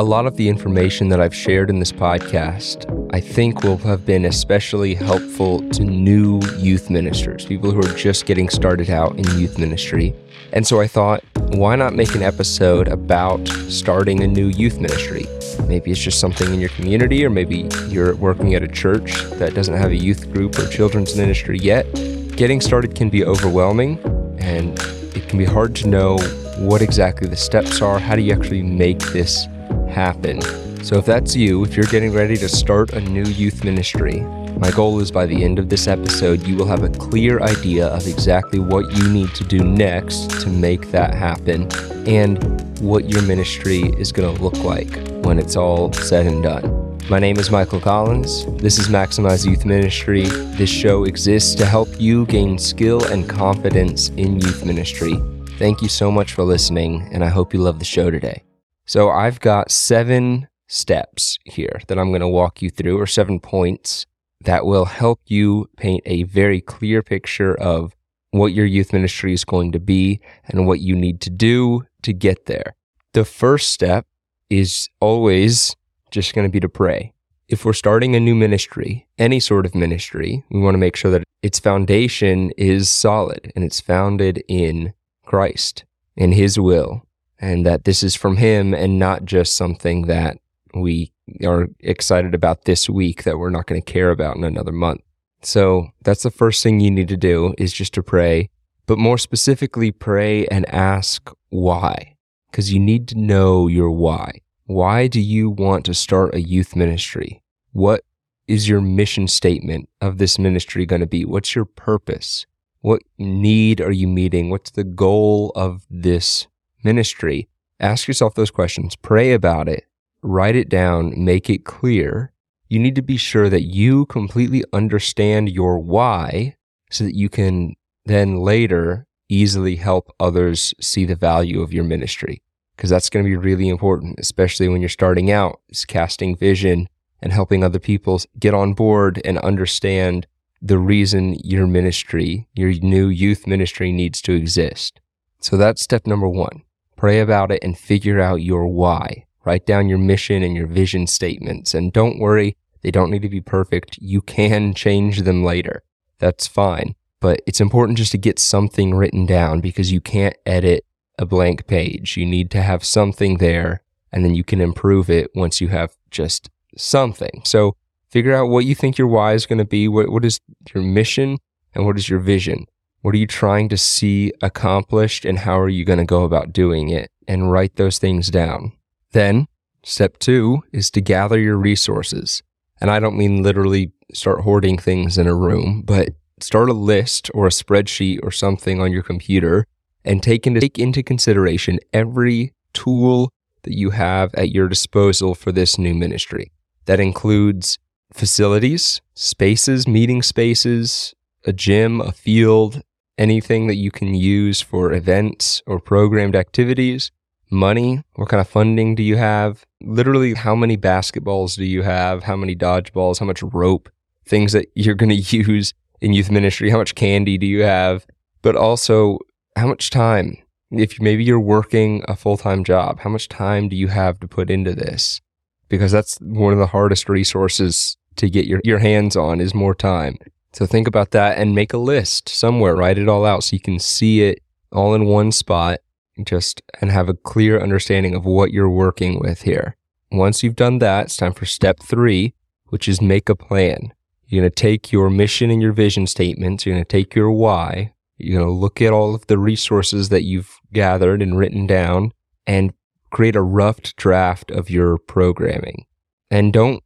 A lot of the information that I've shared in this podcast, I think will have been especially helpful to new youth ministers, people who are just getting started out in youth ministry. And so I thought, why not make an episode about starting a new youth ministry? Maybe it's just something in your community, or maybe you're working at a church that doesn't have a youth group or children's ministry yet. Getting started can be overwhelming, and it can be hard to know what exactly the steps are. How do you actually make this happen. So, if that's you, if you're getting ready to start a new youth ministry, my goal is by the end of this episode, you will have a clear idea of exactly what you need to do next to make that happen and what your ministry is going to look like when it's all said and done. My name is Michael Collins. This is Maximize Youth Ministry. This show exists to help you gain skill and confidence in youth ministry. Thank you so much for listening, and I hope you love the show today. So I've got seven steps here that I'm going to walk you through, or seven points that will help you paint a very clear picture of what your youth ministry is going to be and what you need to do to get there. The first step is always just going to be to pray. If we're starting a new ministry, any sort of ministry, we want to make sure that its foundation is solid and it's founded in Christ, in His will, and that this is from him and not just something that we are excited about this week that we're not going to care about in another month. So that's the first thing you need to do is just to pray, but more specifically, pray and ask why, because you need to know your why. Why do you want to start a youth ministry? What is your mission statement of this ministry going to be? What's your purpose? What need are you meeting? What's the goal of this ministry, ask yourself those questions, pray about it, write it down, make it clear. You need to be sure that you completely understand your why so that you can then later easily help others see the value of your ministry. Because that's going to be really important, especially when you're starting out, is casting vision and helping other people get on board and understand the reason your ministry, your new youth ministry needs to exist. So that's step number one. Pray about it and figure out your why. Write down your mission and your vision statements. And don't worry, they don't need to be perfect. You can change them later. That's fine. But it's important just to get something written down because you can't edit a blank page. You need to have something there and then you can improve it once you have just something. So figure out what you think your why is going to be. What, what is your mission and what is your vision? What are you trying to see accomplished and how are you going to go about doing it? And write those things down. Then, step two is to gather your resources. And I don't mean literally start hoarding things in a room, but start a list or a spreadsheet or something on your computer and take into, take into consideration every tool that you have at your disposal for this new ministry. That includes facilities, spaces, meeting spaces, a gym, a field, anything that you can use for events or programmed activities, money, what kind of funding do you have? Literally, how many basketballs do you have? How many dodgeballs? How much rope? Things that you're going to use in youth ministry? How much candy do you have? But also, how much time? If maybe you're working a full time job, how much time do you have to put into this? Because that's one of the hardest resources to get your, your hands on is more time. So think about that and make a list somewhere, write it all out so you can see it all in one spot just and have a clear understanding of what you're working with here. Once you've done that, it's time for step three, which is make a plan. You're going to take your mission and your vision statements. You're going to take your why. You're going to look at all of the resources that you've gathered and written down and create a rough draft of your programming. And don't,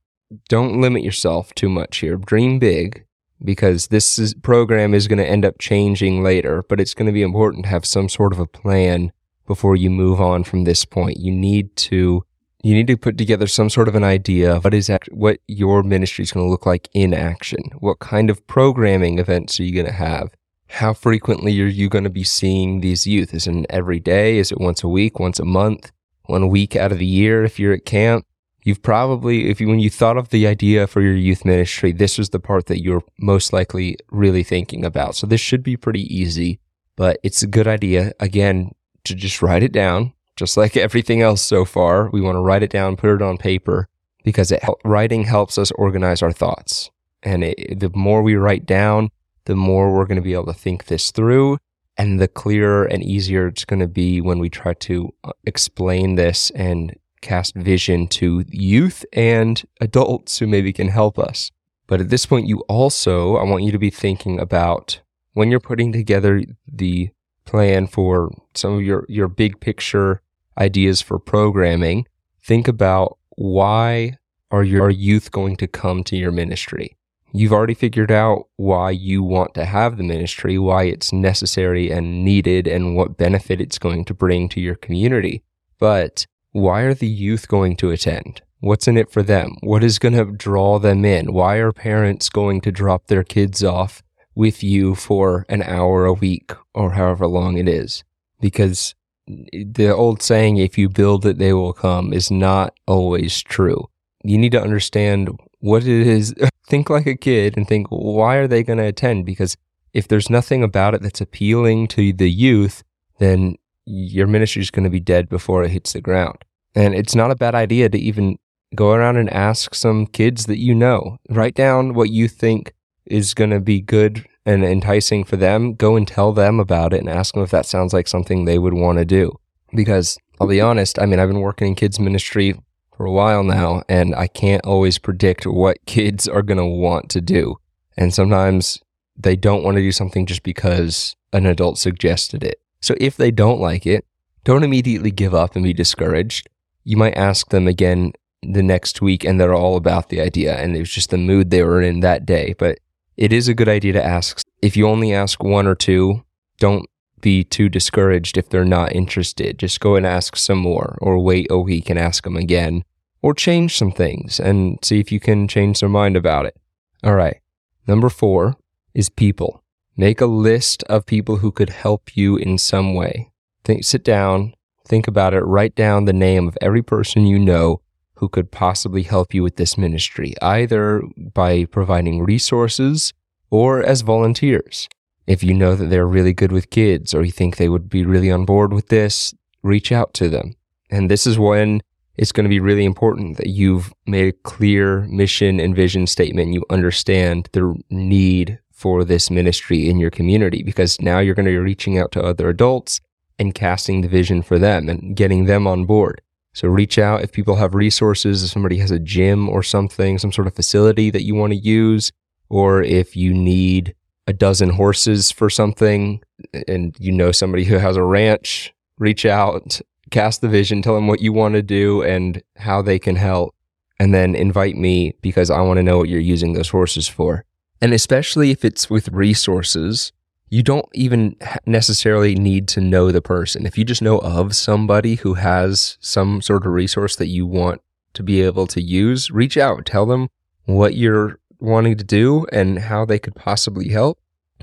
don't limit yourself too much here. Dream big because this is, program is going to end up changing later, but it's going to be important to have some sort of a plan before you move on from this point. You need to you need to put together some sort of an idea of what is act- what your ministry is going to look like in action. What kind of programming events are you going to have? How frequently are you going to be seeing these youth? Is it every day? Is it once a week? Once a month? One week out of the year if you're at camp? You've probably, if you, when you thought of the idea for your youth ministry, this was the part that you're most likely really thinking about. So this should be pretty easy, but it's a good idea, again, to just write it down, just like everything else so far. We want to write it down, put it on paper, because it, writing helps us organize our thoughts. And it, the more we write down, the more we're going to be able to think this through. And the clearer and easier it's going to be when we try to uh, explain this and cast vision to youth and adults who maybe can help us. But at this point, you also, I want you to be thinking about when you're putting together the plan for some of your, your big picture ideas for programming, think about why are your youth going to come to your ministry? You've already figured out why you want to have the ministry, why it's necessary and needed, and what benefit it's going to bring to your community. But why are the youth going to attend? What's in it for them? What is going to draw them in? Why are parents going to drop their kids off with you for an hour a week or however long it is? Because the old saying, if you build it, they will come, is not always true. You need to understand what it is. think like a kid and think, why are they going to attend? Because if there's nothing about it that's appealing to the youth, then your ministry is going to be dead before it hits the ground. And it's not a bad idea to even go around and ask some kids that you know. Write down what you think is going to be good and enticing for them, go and tell them about it and ask them if that sounds like something they would want to do. Because I'll be honest, I mean, I've been working in kids ministry for a while now, and I can't always predict what kids are going to want to do. And sometimes they don't want to do something just because an adult suggested it. So if they don't like it, don't immediately give up and be discouraged. You might ask them again the next week and they're all about the idea and it was just the mood they were in that day. But it is a good idea to ask. If you only ask one or two, don't be too discouraged if they're not interested. Just go and ask some more, or wait a week and ask them again, or change some things and see if you can change their mind about it. All right. Number four is people. Make a list of people who could help you in some way. Think, sit down, think about it, write down the name of every person you know who could possibly help you with this ministry, either by providing resources or as volunteers. If you know that they're really good with kids or you think they would be really on board with this, reach out to them. And this is when it's going to be really important that you've made a clear mission and vision statement. You understand the need for this ministry in your community because now you're going to be reaching out to other adults and casting the vision for them and getting them on board. So reach out if people have resources, if somebody has a gym or something, some sort of facility that you want to use, or if you need a dozen horses for something and you know somebody who has a ranch, reach out, cast the vision, tell them what you want to do and how they can help, and then invite me because I want to know what you're using those horses for. And especially if it's with resources, you don't even necessarily need to know the person. If you just know of somebody who has some sort of resource that you want to be able to use, reach out, tell them what you're wanting to do and how they could possibly help.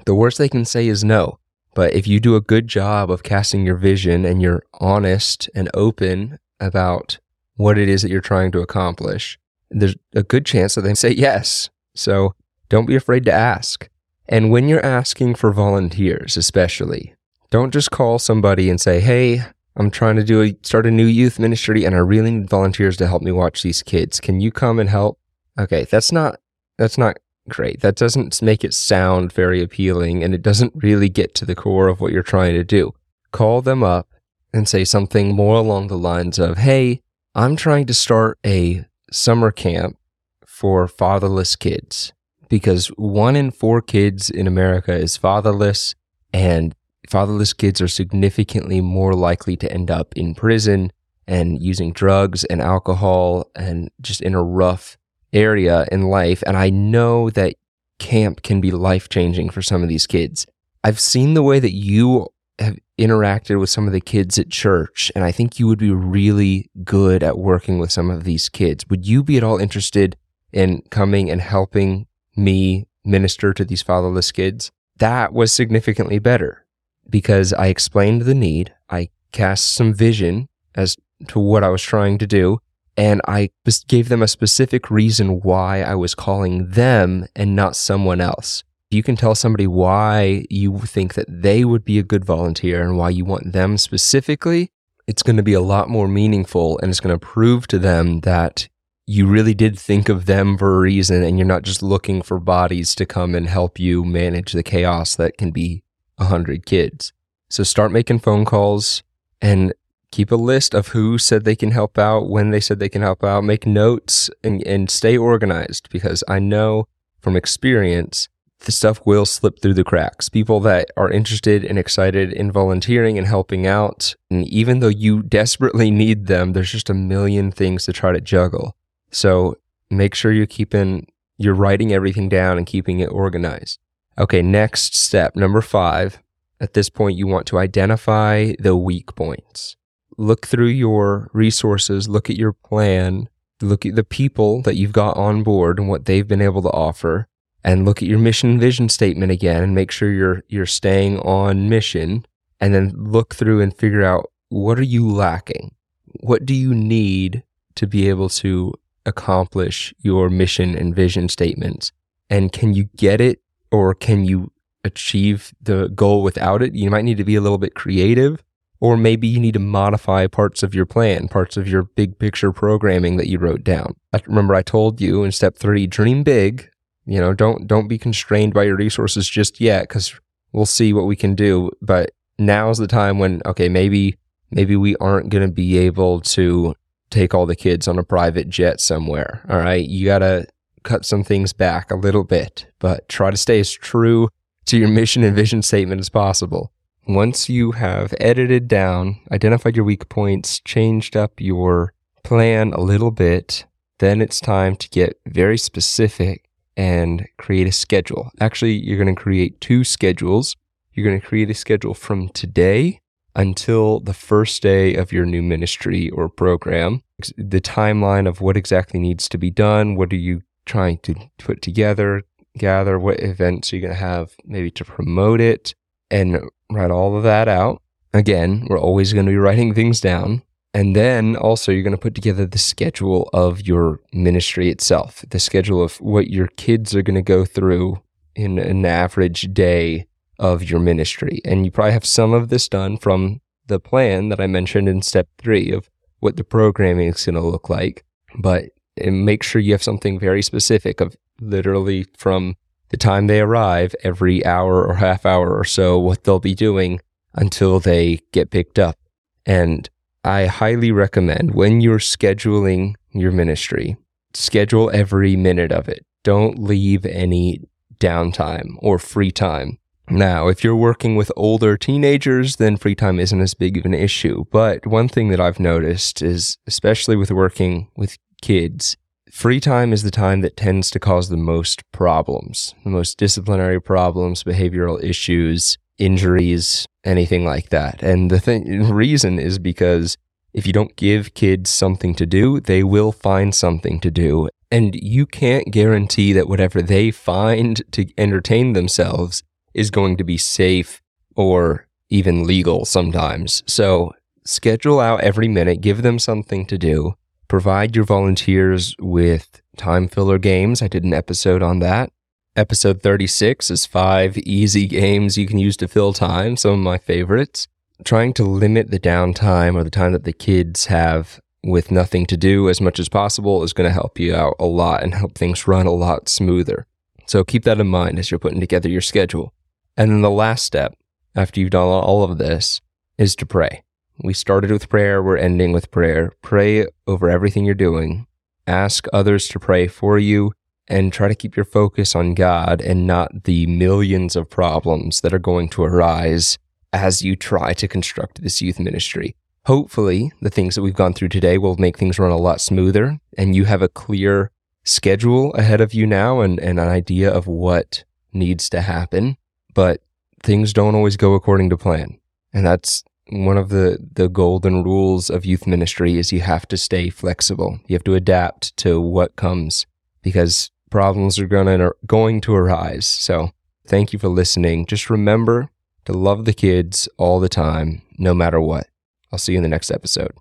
The worst they can say is no. But if you do a good job of casting your vision and you're honest and open about what it is that you're trying to accomplish, there's a good chance that they say yes. So don't be afraid to ask. And when you're asking for volunteers, especially, don't just call somebody and say, Hey, I'm trying to do a, start a new youth ministry and I really need volunteers to help me watch these kids. Can you come and help? Okay. That's not, that's not great. That doesn't make it sound very appealing and it doesn't really get to the core of what you're trying to do. Call them up and say something more along the lines of, Hey, I'm trying to start a summer camp for fatherless kids because one in four kids in America is fatherless, and fatherless kids are significantly more likely to end up in prison and using drugs and alcohol and just in a rough area in life. And I know that camp can be life changing for some of these kids. I've seen the way that you have interacted with some of the kids at church, and I think you would be really good at working with some of these kids. Would you be at all interested in coming and helping me minister to these fatherless kids, that was significantly better because I explained the need. I cast some vision as to what I was trying to do. And I gave them a specific reason why I was calling them and not someone else. You can tell somebody why you think that they would be a good volunteer and why you want them specifically. it's going to be a lot more meaningful and it's going to prove to them that you really did think of them for a reason and you're not just looking for bodies to come and help you manage the chaos that can be 100 kids. So start making phone calls and keep a list of who said they can help out, when they said they can help out, make notes and, and stay organized because I know from experience the stuff will slip through the cracks. People that are interested and excited in volunteering and helping out, and even though you desperately need them, there's just a million things to try to juggle. So make sure you're keeping, you're writing everything down and keeping it organized. Okay, next step, number five. At this point, you want to identify the weak points. Look through your resources, look at your plan, look at the people that you've got on board and what they've been able to offer, and look at your mission vision statement again and make sure you're you're staying on mission and then look through and figure out what are you lacking? What do you need to be able to accomplish your mission and vision statements? And can you get it or can you achieve the goal without it? You might need to be a little bit creative, or maybe you need to modify parts of your plan, parts of your big picture programming that you wrote down. I remember I told you in step three, dream big. You know, don't don't be constrained by your resources just yet, because we'll see what we can do. But now's the time when okay, maybe maybe we aren't going to be able to take all the kids on a private jet somewhere. All right. You got to cut some things back a little bit, but try to stay as true to your mission and vision statement as possible. Once you have edited down, identified your weak points, changed up your plan a little bit, then it's time to get very specific and create a schedule. Actually, you're going to create two schedules. You're going to create a schedule from today until the first day of your new ministry or program. The timeline of what exactly needs to be done, what are you trying to put together, gather, what events are you going to have maybe to promote it, and write all of that out. Again, we're always going to be writing things down. And then also, you're going to put together the schedule of your ministry itself, the schedule of what your kids are going to go through in an average day of your ministry. And you probably have some of this done from the plan that I mentioned in step three of what the programming is going to look like. But make sure you have something very specific of literally from the time they arrive, every hour or half hour or so, what they'll be doing until they get picked up. And I highly recommend when you're scheduling your ministry, schedule every minute of it. Don't leave any downtime or free time. Now, if you're working with older teenagers, then free time isn't as big of an issue. But one thing that I've noticed is, especially with working with kids, free time is the time that tends to cause the most problems, the most disciplinary problems, behavioral issues, injuries, anything like that. And the thing, reason is because if you don't give kids something to do, they will find something to do. And you can't guarantee that whatever they find to entertain themselves is going to be safe or even legal sometimes. So schedule out every minute, give them something to do, provide your volunteers with time filler games. I did an episode on that. Episode 36 is five easy games you can use to fill time, some of my favorites. Trying to limit the downtime or the time that the kids have with nothing to do as much as possible is going to help you out a lot and help things run a lot smoother. So keep that in mind as you're putting together your schedule. And then the last step, after you've done all of this, is to pray. We started with prayer, we're ending with prayer. Pray over everything you're doing. Ask others to pray for you and try to keep your focus on God and not the millions of problems that are going to arise as you try to construct this youth ministry. Hopefully, the things that we've gone through today will make things run a lot smoother and you have a clear schedule ahead of you now and, and an idea of what needs to happen but things don't always go according to plan. And that's one of the, the golden rules of youth ministry is you have to stay flexible. You have to adapt to what comes because problems are gonna, going to arise. So thank you for listening. Just remember to love the kids all the time, no matter what. I'll see you in the next episode.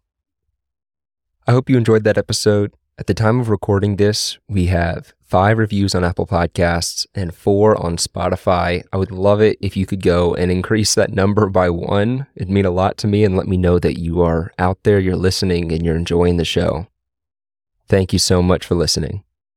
I hope you enjoyed that episode. At the time of recording this, we have five reviews on Apple Podcasts and four on Spotify. I would love it if you could go and increase that number by one. It'd mean a lot to me and let me know that you are out there, you're listening, and you're enjoying the show. Thank you so much for listening.